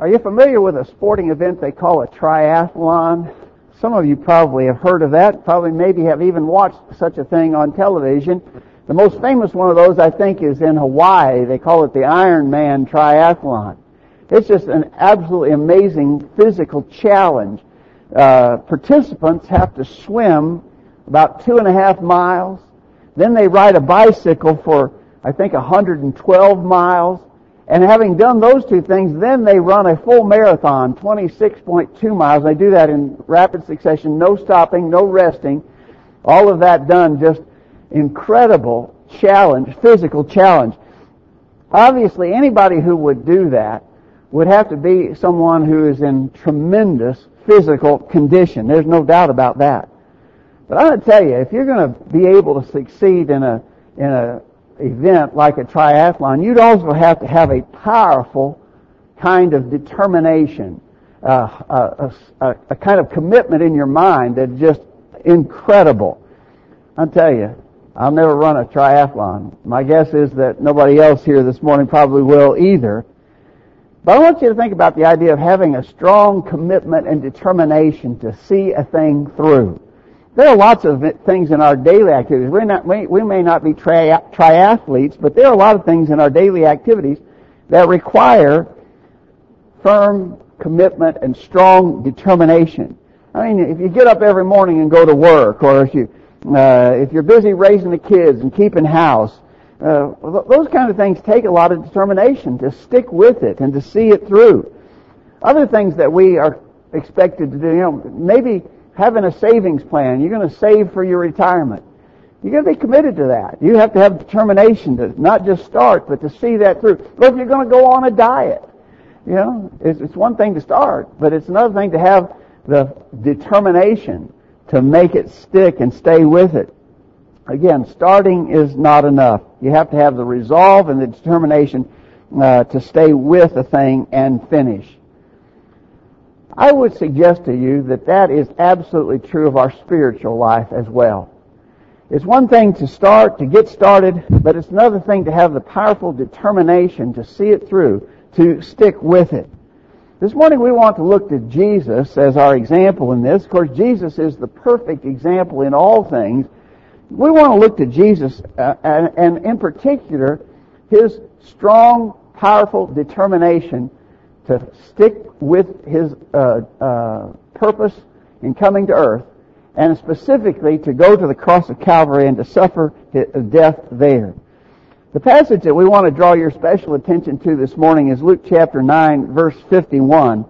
Are you familiar with a sporting event they call a triathlon? Some of you probably have heard of that, probably maybe have even watched such a thing on television. The most famous one of those, I think, is in Hawaii. They call it the Ironman Triathlon. It's just an absolutely amazing physical challenge. Uh, participants have to swim about two and a half miles. Then they ride a bicycle for, I think, 112 miles. And having done those two things, then they run a full marathon, 26.2 miles. They do that in rapid succession, no stopping, no resting. All of that done just incredible challenge, physical challenge. Obviously, anybody who would do that would have to be someone who is in tremendous physical condition. There's no doubt about that. But I'm going to tell you, if you're going to be able to succeed in a in a event like a triathlon, you'd also have to have a powerful kind of determination, uh, a, a, a kind of commitment in your mind that's just incredible. I'll tell you, I'll never run a triathlon. My guess is that nobody else here this morning probably will either. But I want you to think about the idea of having a strong commitment and determination to see a thing through. There are lots of things in our daily activities. We're not, we, may not be tri- triathletes, but there are a lot of things in our daily activities that require firm commitment and strong determination. I mean, if you get up every morning and go to work, or if you uh, if you're busy raising the kids and keeping house, uh, those kind of things take a lot of determination to stick with it and to see it through. Other things that we are expected to do, you know, maybe having a savings plan. You're going to save for your retirement. You're going to be committed to that. You have to have determination to not just start, but to see that through. If you're going to go on a diet, you know, it's, it's one thing to start, but it's another thing to have the determination to make it stick and stay with it. Again, starting is not enough. You have to have the resolve and the determination uh, to stay with a thing and finish. I would suggest to you that that is absolutely true of our spiritual life as well. It's one thing to start, to get started, but it's another thing to have the powerful determination to see it through, to stick with it. This morning we want to look to Jesus as our example in this. Of course, Jesus is the perfect example in all things. We want to look to Jesus, uh, and, and in particular, his strong, powerful determination to stick with his uh, uh, purpose in coming to earth, and specifically to go to the cross of Calvary and to suffer death there. The passage that we want to draw your special attention to this morning is Luke chapter 9 verse 51.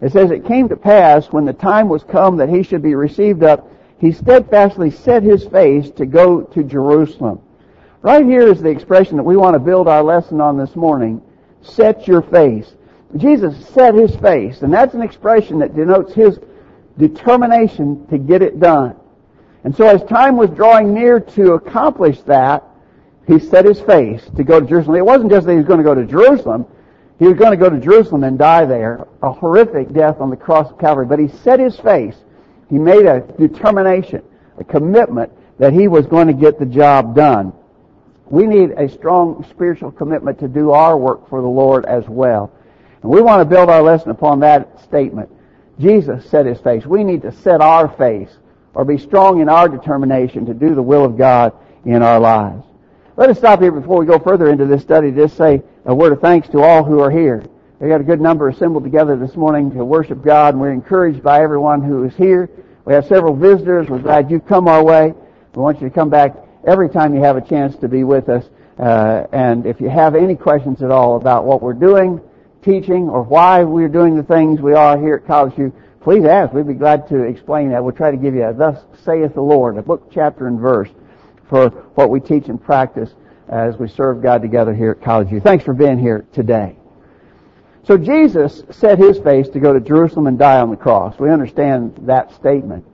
It says, It came to pass when the time was come that he should be received up, he steadfastly set his face to go to Jerusalem. Right here is the expression that we want to build our lesson on this morning. Set your face. Jesus set his face, and that's an expression that denotes his determination to get it done. And so as time was drawing near to accomplish that, he set his face to go to Jerusalem. It wasn't just that he was going to go to Jerusalem. He was going to go to Jerusalem and die there, a horrific death on the cross of Calvary. But he set his face. He made a determination, a commitment that he was going to get the job done. We need a strong spiritual commitment to do our work for the Lord as well. And we want to build our lesson upon that statement. Jesus set his face. We need to set our face or be strong in our determination to do the will of God in our lives. Let us stop here before we go further into this study. Just say a word of thanks to all who are here. We got a good number assembled together this morning to worship God, and we're encouraged by everyone who is here. We have several visitors. We're glad you've come our way. We want you to come back every time you have a chance to be with us. Uh, and if you have any questions at all about what we're doing, teaching, or why we're doing the things we are here at College View, please ask. We'd be glad to explain that. We'll try to give you a thus saith the Lord, a book, chapter, and verse for what we teach and practice as we serve God together here at College View. Thanks for being here today. So Jesus set his face to go to Jerusalem and die on the cross. We understand that statement.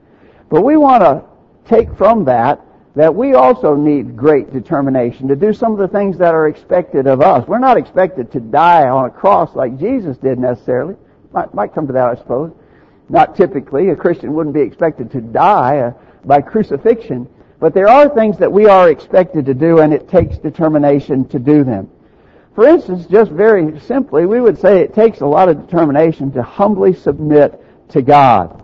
But we want to take from that that we also need great determination to do some of the things that are expected of us. We're not expected to die on a cross like Jesus did necessarily. Might, might come to that, I suppose. Not typically. A Christian wouldn't be expected to die uh, by crucifixion. But there are things that we are expected to do, and it takes determination to do them. For instance, just very simply, we would say it takes a lot of determination to humbly submit to God.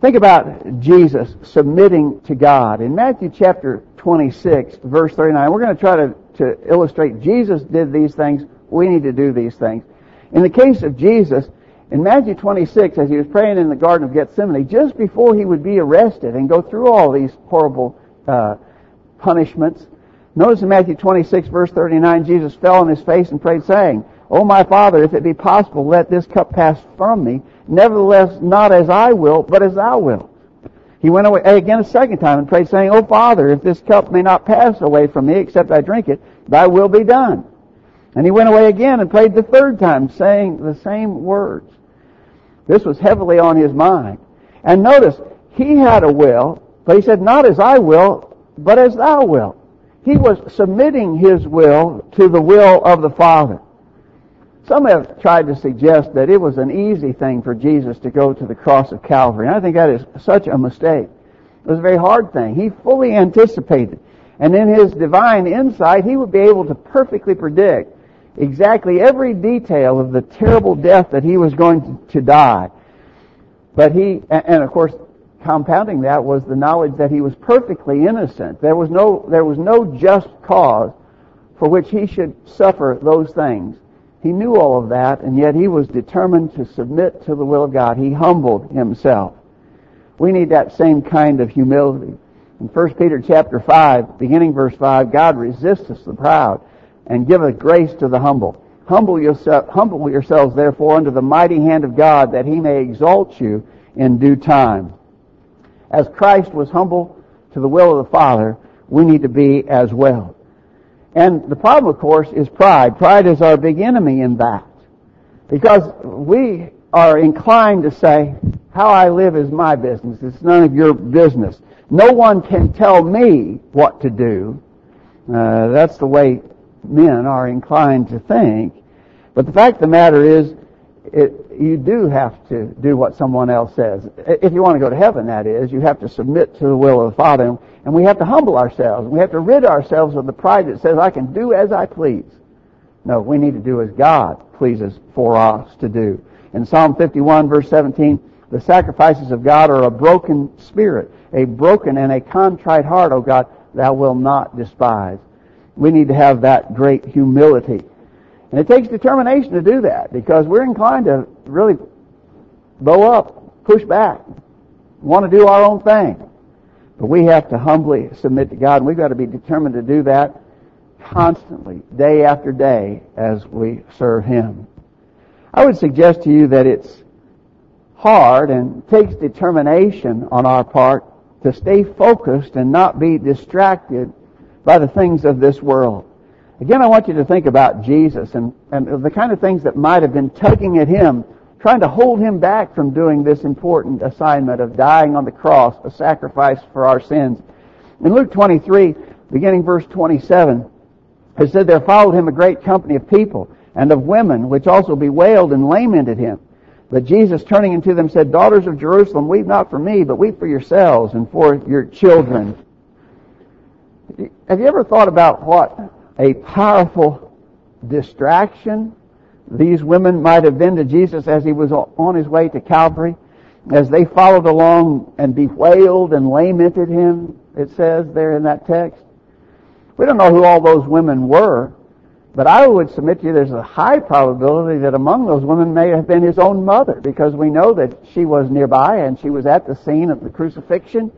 Think about Jesus submitting to God. In Matthew chapter 26, verse 39, we're going to try to, to illustrate Jesus did these things, we need to do these things. In the case of Jesus, in Matthew 26, as he was praying in the Garden of Gethsemane, just before he would be arrested and go through all these horrible uh, punishments, notice in Matthew 26, verse 39, Jesus fell on his face and prayed, saying, O my Father, if it be possible, let this cup pass from me. Nevertheless, not as I will, but as thou wilt. He went away eh, again a second time and prayed, saying, O Father, if this cup may not pass away from me, except I drink it, thy will be done. And he went away again and prayed the third time, saying the same words. This was heavily on his mind. And notice, he had a will, but he said, not as I will, but as thou wilt. He was submitting his will to the will of the Father. Some have tried to suggest that it was an easy thing for Jesus to go to the cross of Calvary. And I think that is such a mistake. It was a very hard thing. He fully anticipated. And in his divine insight, he would be able to perfectly predict exactly every detail of the terrible death that he was going to die. But he, and of course, compounding that was the knowledge that he was perfectly innocent. There was no, there was no just cause for which he should suffer those things. He knew all of that, and yet he was determined to submit to the will of God. He humbled himself. We need that same kind of humility. In 1 Peter chapter 5, beginning verse 5, God resists the proud, and giveth grace to the humble. Humble, yourself, humble yourselves, therefore, under the mighty hand of God, that he may exalt you in due time. As Christ was humble to the will of the Father, we need to be as well. And the problem, of course, is pride. Pride is our big enemy in that. Because we are inclined to say, how I live is my business. It's none of your business. No one can tell me what to do. Uh, that's the way men are inclined to think. But the fact of the matter is, it, you do have to do what someone else says. If you want to go to heaven, that is, you have to submit to the will of the Father, and we have to humble ourselves. We have to rid ourselves of the pride that says, I can do as I please. No, we need to do as God pleases for us to do. In Psalm 51, verse 17, the sacrifices of God are a broken spirit, a broken and a contrite heart, O God, thou wilt not despise we need to have that great humility. And it takes determination to do that because we're inclined to really bow up, push back, want to do our own thing. But we have to humbly submit to God, and we've got to be determined to do that constantly, day after day, as we serve Him. I would suggest to you that it's hard and takes determination on our part to stay focused and not be distracted by the things of this world. Again, I want you to think about Jesus and, and the kind of things that might have been tugging at him, trying to hold him back from doing this important assignment of dying on the cross, a sacrifice for our sins. In Luke 23, beginning verse 27, it said, There followed him a great company of people and of women, which also bewailed and lamented him. But Jesus, turning unto them, said, Daughters of Jerusalem, weep not for me, but weep for yourselves and for your children. Have you ever thought about what a powerful distraction these women might have been to Jesus as he was on his way to Calvary? As they followed along and bewailed and lamented him, it says there in that text. We don't know who all those women were, but I would submit to you there's a high probability that among those women may have been his own mother, because we know that she was nearby and she was at the scene of the crucifixion.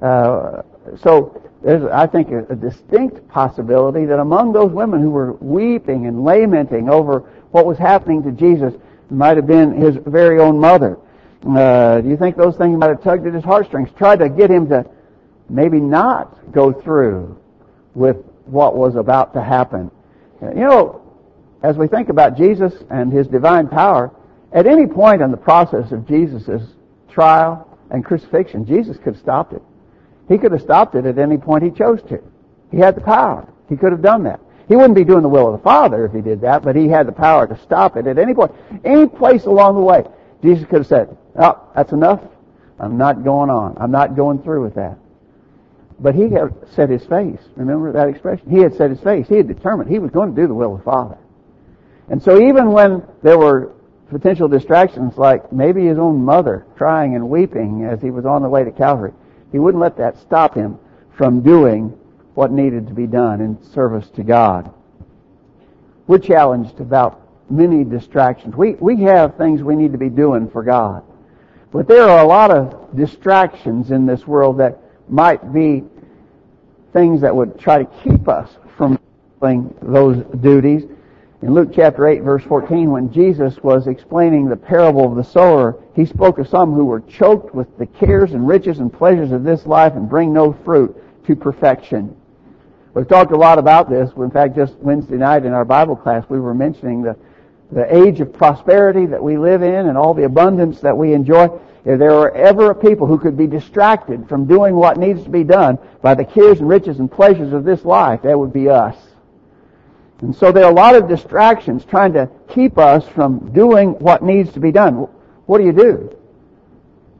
Uh, so there's, I think, a, a, distinct possibility that among those women who were weeping and lamenting over what was happening to Jesus might have been his very own mother. Uh, do you think those things might have tugged at his heartstrings, tried to get him to maybe not go through with what was about to happen? You know, as we think about Jesus and his divine power, at any point in the process of Jesus' trial and crucifixion, Jesus could have stopped it. He could have stopped it at any point he chose to. He had the power. He could have done that. He wouldn't be doing the will of the Father if he did that, but he had the power to stop it at any point. Any place along the way. Jesus could have said, oh, that's enough. I'm not going on. I'm not going through with that. But he had set his face. Remember that expression? He had set his face. He had determined he was going to do the will of the Father. And so even when there were potential distractions like maybe his own mother crying and weeping as he was on the way to Calvary, he wouldn't let that stop him from doing what needed to be done in service to God. We're challenged about many distractions. We, we have things we need to be doing for God. But there are a lot of distractions in this world that might be things that would try to keep us from doing those duties. In Luke chapter 8 verse 14, when Jesus was explaining the parable of the sower, he spoke of some who were choked with the cares and riches and pleasures of this life and bring no fruit to perfection. We've talked a lot about this. In fact, just Wednesday night in our Bible class, we were mentioning the, the age of prosperity that we live in and all the abundance that we enjoy. If there were ever a people who could be distracted from doing what needs to be done by the cares and riches and pleasures of this life, that would be us. And so there are a lot of distractions trying to keep us from doing what needs to be done. What do you do?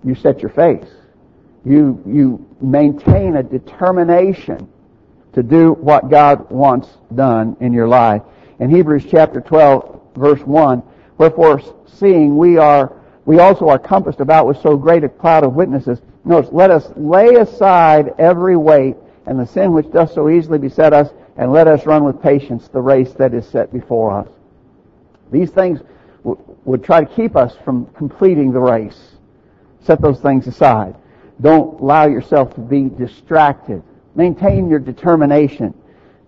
You set your face. You, you maintain a determination to do what God wants done in your life. In Hebrews chapter 12 verse 1, wherefore seeing we are we also are compassed about with so great a cloud of witnesses. Notice, let us lay aside every weight and the sin which does so easily beset us, and let us run with patience the race that is set before us. These things w- would try to keep us from completing the race. Set those things aside. Don't allow yourself to be distracted. Maintain your determination.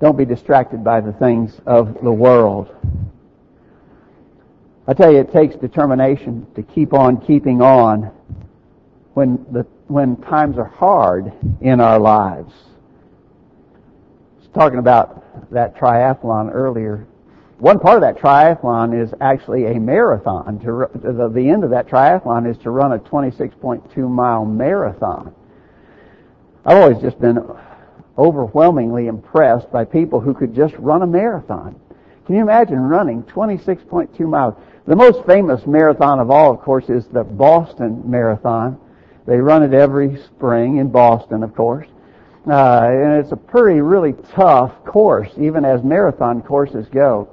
Don't be distracted by the things of the world. I tell you, it takes determination to keep on keeping on when the when times are hard in our lives. Talking about that triathlon earlier. One part of that triathlon is actually a marathon. To the, the end of that triathlon is to run a 26.2 mile marathon. I've always just been overwhelmingly impressed by people who could just run a marathon. Can you imagine running 26.2 miles? The most famous marathon of all, of course, is the Boston Marathon. They run it every spring in Boston, of course. Uh, and it's a pretty, really tough course, even as marathon courses go.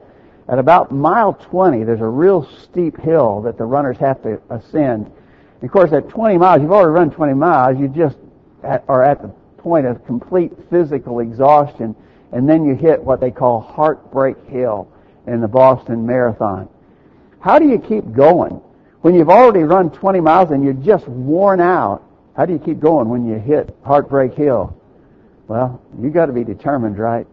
At about mile 20, there's a real steep hill that the runners have to ascend. And of course, at 20 miles, you've already run 20 miles, you just at, are at the point of complete physical exhaustion, and then you hit what they call Heartbreak Hill in the Boston Marathon. How do you keep going? When you've already run 20 miles and you're just worn out, how do you keep going when you hit Heartbreak Hill? Well, you got to be determined, right?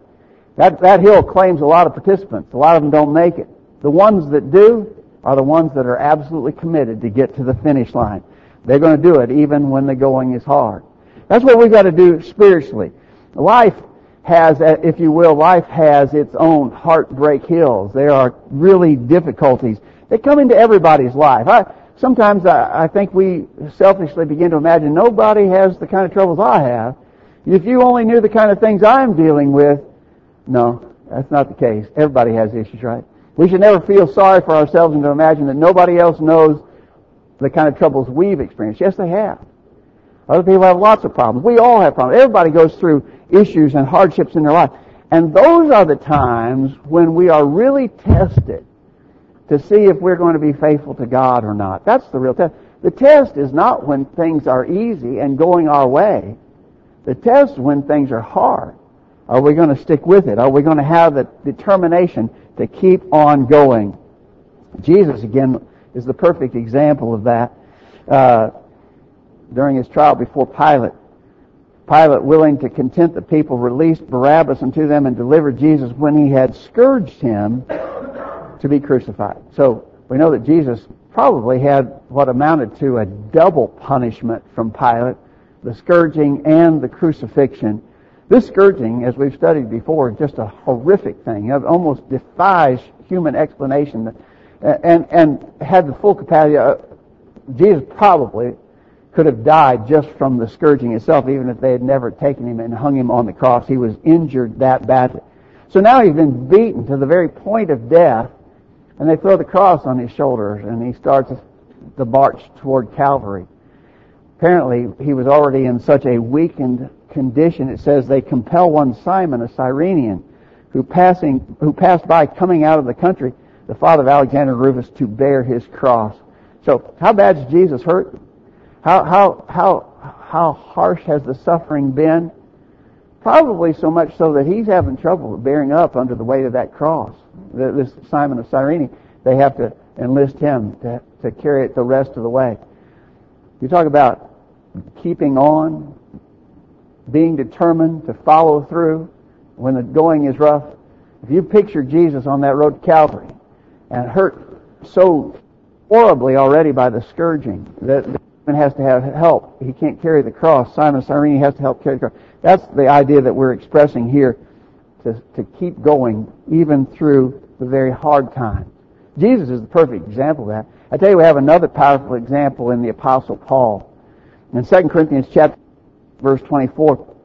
That, that hill claims a lot of participants. A lot of them don't make it. The ones that do are the ones that are absolutely committed to get to the finish line. They're going to do it even when the going is hard. That's what we've got to do spiritually. Life has, if you will, life has its own heartbreak hills. There are really difficulties that come into everybody's life. I, sometimes I, I think we selfishly begin to imagine nobody has the kind of troubles I have. If you only knew the kind of things I'm dealing with, no, that's not the case. Everybody has issues, right? We should never feel sorry for ourselves and to imagine that nobody else knows the kind of troubles we've experienced. Yes, they have. Other people have lots of problems. We all have problems. Everybody goes through issues and hardships in their life. And those are the times when we are really tested to see if we're going to be faithful to God or not. That's the real test. The test is not when things are easy and going our way. The test when things are hard. Are we going to stick with it? Are we going to have the determination to keep on going? Jesus, again, is the perfect example of that. Uh, during his trial before Pilate, Pilate, willing to content the people, released Barabbas unto them and delivered Jesus when he had scourged him to be crucified. So we know that Jesus probably had what amounted to a double punishment from Pilate, the scourging and the crucifixion. This scourging, as we've studied before, is just a horrific thing. It almost defies human explanation and, and had the full capacity. Uh, Jesus probably could have died just from the scourging itself, even if they had never taken him and hung him on the cross. He was injured that badly. So now he's been beaten to the very point of death, and they throw the cross on his shoulders, and he starts the march toward Calvary. Apparently, he was already in such a weakened condition. It says they compel one Simon, a Cyrenian, who passing, who passed by coming out of the country, the father of Alexander Rufus, to bear his cross. So, how bad is Jesus hurt? How, how, how, how harsh has the suffering been? Probably so much so that he's having trouble bearing up under the weight of that cross. This Simon of Cyrene, they have to enlist him to, to carry it the rest of the way. You talk about keeping on, being determined to follow through when the going is rough. If you picture Jesus on that road to Calvary and hurt so horribly already by the scourging that the human has to have help. He can't carry the cross. Simon Cyrene has to help carry the cross. That's the idea that we're expressing here to, to keep going even through the very hard times. Jesus is the perfect example of that. I tell you, we have another powerful example in the Apostle Paul. In 2 Corinthians chapter verse 24,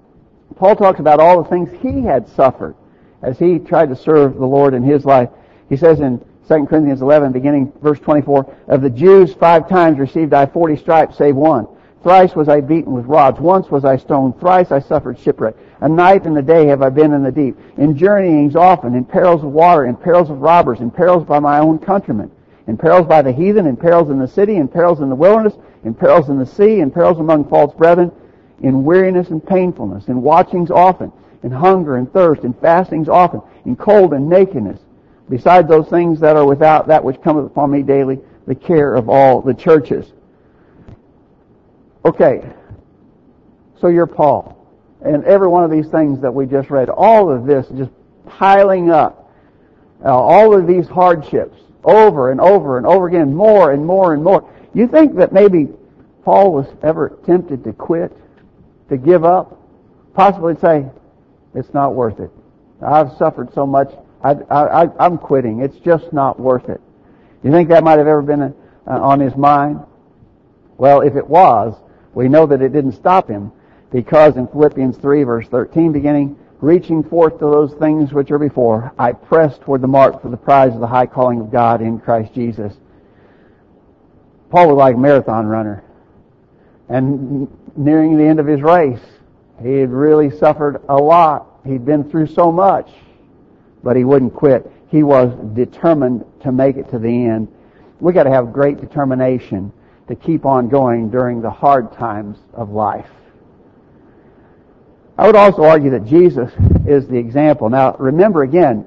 Paul talks about all the things he had suffered as he tried to serve the Lord in his life. He says in 2 Corinthians 11, beginning verse 24, of the Jews five times received I forty stripes, save one. Thrice was I beaten with rods. Once was I stoned. Thrice I suffered shipwreck. A night and a day have I been in the deep. In journeyings often, in perils of water, in perils of robbers, in perils by my own countrymen, in perils by the heathen, in perils in the city, in perils in the wilderness, in perils in the sea, in perils among false brethren, in weariness and painfulness, in watchings often, in hunger and thirst, in fastings often, in cold and nakedness. Besides those things that are without, that which cometh upon me daily, the care of all the churches. Okay, so you're Paul. And every one of these things that we just read, all of this just piling up. Uh, all of these hardships over and over and over again, more and more and more. You think that maybe Paul was ever tempted to quit, to give up, possibly say, it's not worth it. I've suffered so much. I, I, I'm quitting. It's just not worth it. You think that might have ever been uh, on his mind? Well, if it was, we know that it didn't stop him because in Philippians 3 verse 13 beginning, reaching forth to those things which are before, I press toward the mark for the prize of the high calling of God in Christ Jesus. Paul was like a marathon runner. And nearing the end of his race, he had really suffered a lot. He'd been through so much, but he wouldn't quit. He was determined to make it to the end. We got to have great determination to keep on going during the hard times of life. I would also argue that Jesus is the example. Now, remember again,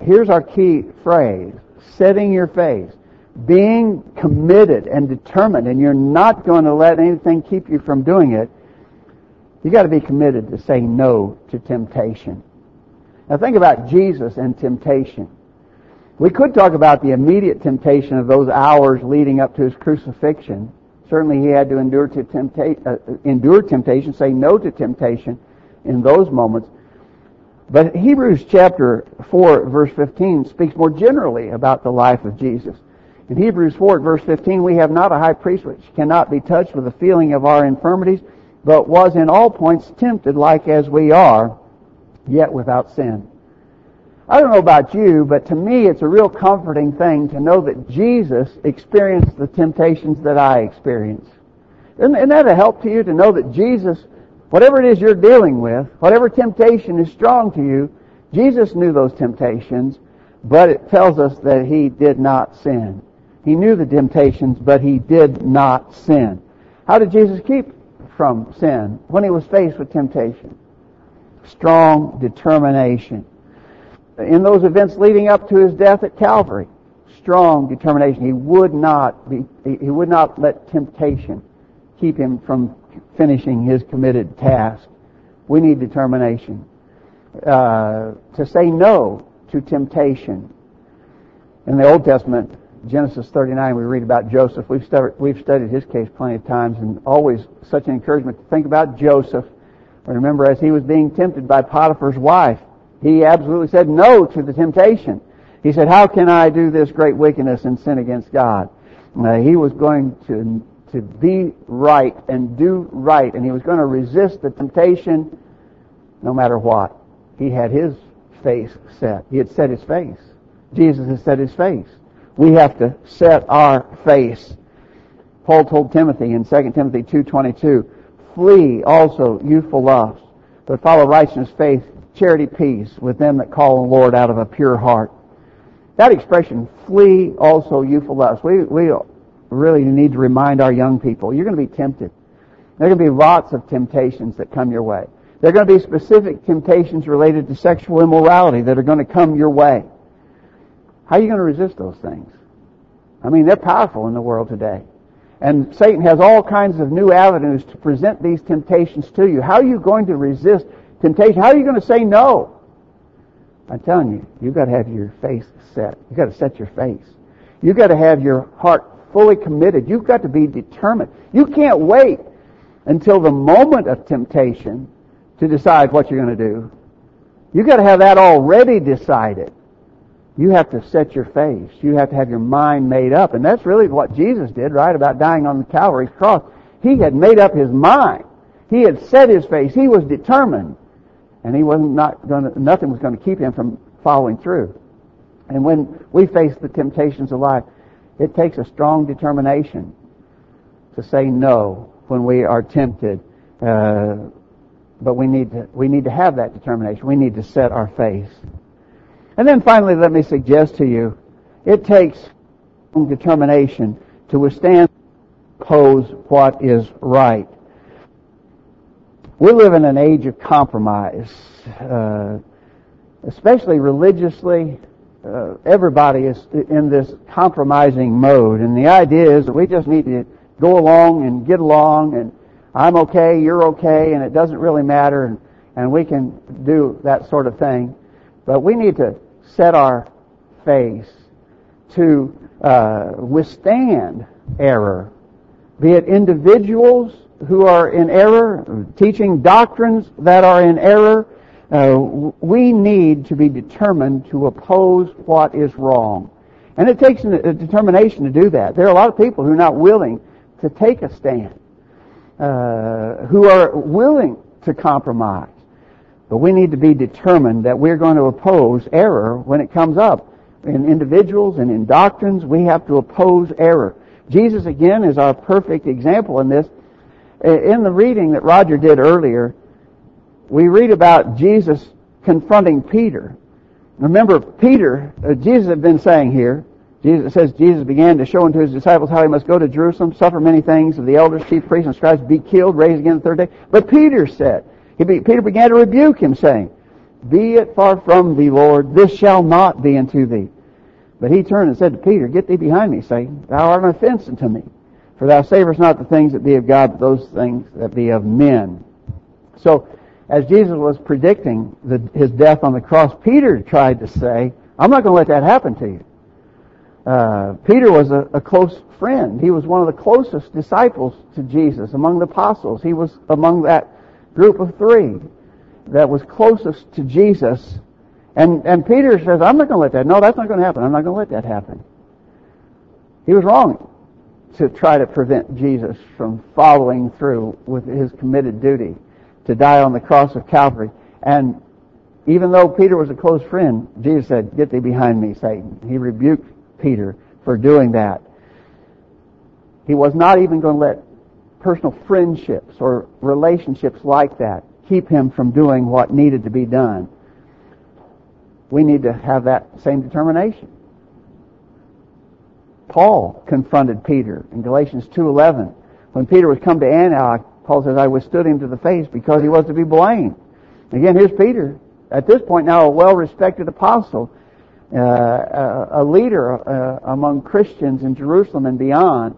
here's our key phrase, setting your face, being committed and determined, and you're not going to let anything keep you from doing it. You've got to be committed to say no to temptation. Now think about Jesus and temptation. We could talk about the immediate temptation of those hours leading up to his crucifixion. Certainly he had to endure, to tempta- uh, endure temptation, say no to temptation in those moments. But Hebrews chapter 4 verse 15 speaks more generally about the life of Jesus. In Hebrews 4 verse 15 we have not a high priest which cannot be touched with the feeling of our infirmities, but was in all points tempted like as we are, yet without sin. I don't know about you, but to me it's a real comforting thing to know that Jesus experienced the temptations that I experience. Isn't, isn't that a help to you to know that Jesus, whatever it is you're dealing with, whatever temptation is strong to you, Jesus knew those temptations, but it tells us that he did not sin. He knew the temptations, but he did not sin. How did Jesus keep from sin when he was faced with temptation? Strong determination in those events leading up to his death at Calvary. Strong determination. He would not be, he would not let temptation keep him from finishing his committed task. We need determination. Uh, to say no to temptation. In the Old Testament, Genesis 39, we read about Joseph. We've we've studied his case plenty of times and always such an encouragement to think about Joseph. Remember, as he was being tempted by Potiphar's wife, he absolutely said no to the temptation. He said, how can I do this great wickedness and sin against God? Uh, he was going to, to be right and do right, and he was going to resist the temptation no matter what. He had his face set. He had set his face. Jesus has set his face. We have to set our face. Paul told Timothy in 2 Timothy 2.22, Flee also youthful lusts but follow righteousness, faith, charity, peace with them that call on the Lord out of a pure heart. That expression, flee also youthful lust. We, we really need to remind our young people, you're going to be tempted. There are going to be lots of temptations that come your way. There are going to be specific temptations related to sexual immorality that are going to come your way. How are you going to resist those things? I mean, they're powerful in the world today. And Satan has all kinds of new avenues to present these temptations to you. How are you going to resist temptation? How are you going to say no? I'm telling you, you've got to have your face set. You've got to set your face. You've got to have your heart fully committed. You've got to be determined. You can't wait until the moment of temptation to decide what you're going to do. You've got to have that already decided. You have to set your face. You have to have your mind made up. And that's really what Jesus did, right, about dying on the Calvary's cross. He had made up his mind. He had set his face. He was determined. And he wasn't not going nothing was going to keep him from following through. And when we face the temptations of life, it takes a strong determination to say no when we are tempted. Uh, but we need to we need to have that determination. We need to set our face. And then finally, let me suggest to you, it takes determination to withstand, oppose what is right. We live in an age of compromise, uh, especially religiously. Uh, everybody is in this compromising mode, and the idea is that we just need to go along and get along, and I'm okay, you're okay, and it doesn't really matter, and, and we can do that sort of thing. But we need to set our face to uh, withstand error, be it individuals who are in error, teaching doctrines that are in error. Uh, we need to be determined to oppose what is wrong. And it takes a determination to do that. There are a lot of people who are not willing to take a stand, uh, who are willing to compromise. But we need to be determined that we're going to oppose error when it comes up. In individuals and in doctrines, we have to oppose error. Jesus, again, is our perfect example in this. In the reading that Roger did earlier, we read about Jesus confronting Peter. Remember, Peter, uh, Jesus had been saying here, Jesus says Jesus began to show unto his disciples how he must go to Jerusalem, suffer many things of the elders, chief priests, and scribes, be killed, raised again the third day. But Peter said, be, Peter began to rebuke him, saying, Be it far from thee, Lord, this shall not be unto thee. But he turned and said to Peter, Get thee behind me, Satan. Thou art an offense unto me. For thou savorest not the things that be of God, but those things that be of men. So, as Jesus was predicting the, his death on the cross, Peter tried to say, I'm not going to let that happen to you. Uh, Peter was a, a, close friend. He was one of the closest disciples to Jesus among the apostles. He was among that group of three that was closest to Jesus. And, and Peter says, I'm not going to let that. No, that's not going to happen. I'm not going to let that happen. He was wrong to try to prevent Jesus from following through with his committed duty to die on the cross of Calvary. And even though Peter was a close friend, Jesus said, Get thee behind me, Satan. He rebuked Peter for doing that. He was not even going to let personal friendships or relationships like that keep him from doing what needed to be done. We need to have that same determination. Paul confronted Peter in Galatians 2.11. When Peter was come to Antioch, Paul says, I withstood him to the face because he was to be blamed. Again, here's Peter, at this point now a well-respected apostle, uh, a, leader uh, among Christians in Jerusalem and beyond.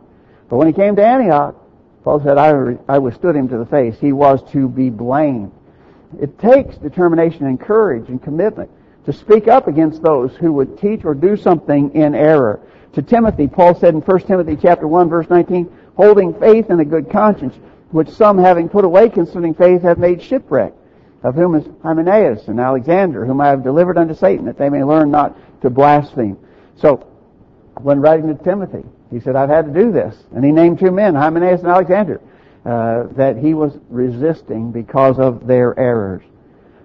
But when he came to Antioch, Paul said, I, I withstood him to the face. He was to be blamed. It takes determination and courage and commitment to speak up against those who would teach or do something in error. To Timothy, Paul said in 1 Timothy chapter 1 verse 19, holding faith and a good conscience, which some having put away concerning faith have made shipwreck, of whom is Hymenaeus and Alexander, whom I have delivered unto Satan, that they may learn not to blaspheme. So, when writing to Timothy, he said, I've had to do this. And he named two men, Hymenaeus and Alexander, uh, that he was resisting because of their errors.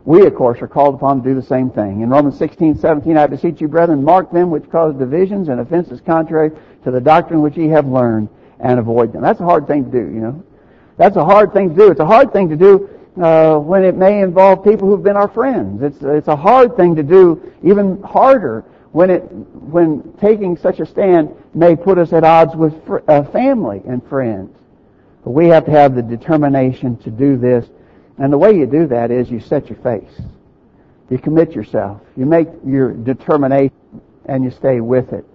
We, of course, are called upon to do the same thing. In Romans 16, 17, I beseech you, brethren, mark them which cause divisions and offenses contrary to the doctrine which ye have learned, and avoid them. That's a hard thing to do, you know. That's a hard thing to do. It's a hard thing to do uh, when it may involve people who've been our friends. It's it's a hard thing to do, even harder when it when taking such a stand may put us at odds with fr- uh, family and friends. But we have to have the determination to do this, and the way you do that is you set your face, you commit yourself, you make your determination, and you stay with it.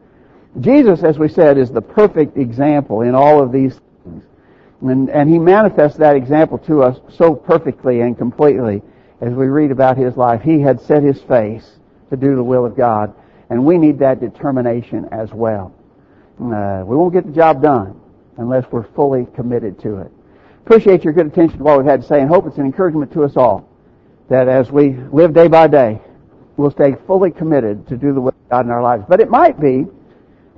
Jesus, as we said, is the perfect example in all of these things. And, and he manifests that example to us so perfectly and completely as we read about his life. He had set his face to do the will of God, and we need that determination as well. Uh, we won't get the job done unless we're fully committed to it. Appreciate your good attention to what we've had to say, and hope it's an encouragement to us all that as we live day by day, we'll stay fully committed to do the will of God in our lives. But it might be,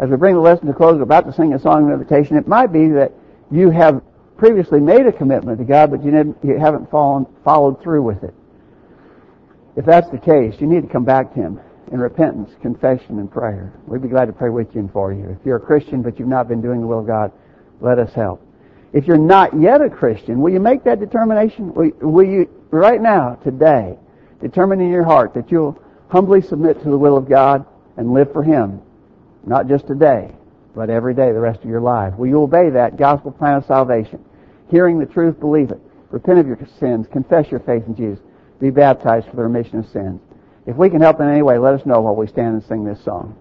as we bring the lesson to close, we're about to sing a song of invitation, it might be that you have previously made a commitment to God, but you, you haven't fallen, followed through with it. If that's the case, you need to come back to Him in repentance, confession, and prayer. We'd be glad to pray with you and for you. If you're a Christian but you've not been doing the will of God, let us help. If you're not yet a Christian, will you make that determination? Will, will you, right now, today, determine in your heart that you'll humbly submit to the will of God and live for Him, not just today, but every day the rest of your life? Will you obey that gospel plan of salvation? Hearing the truth, believe it. Repent of your sins. Confess your faith in Jesus. Be baptized for the remission of sins. If we can help in any way, let us know while we stand and sing this song.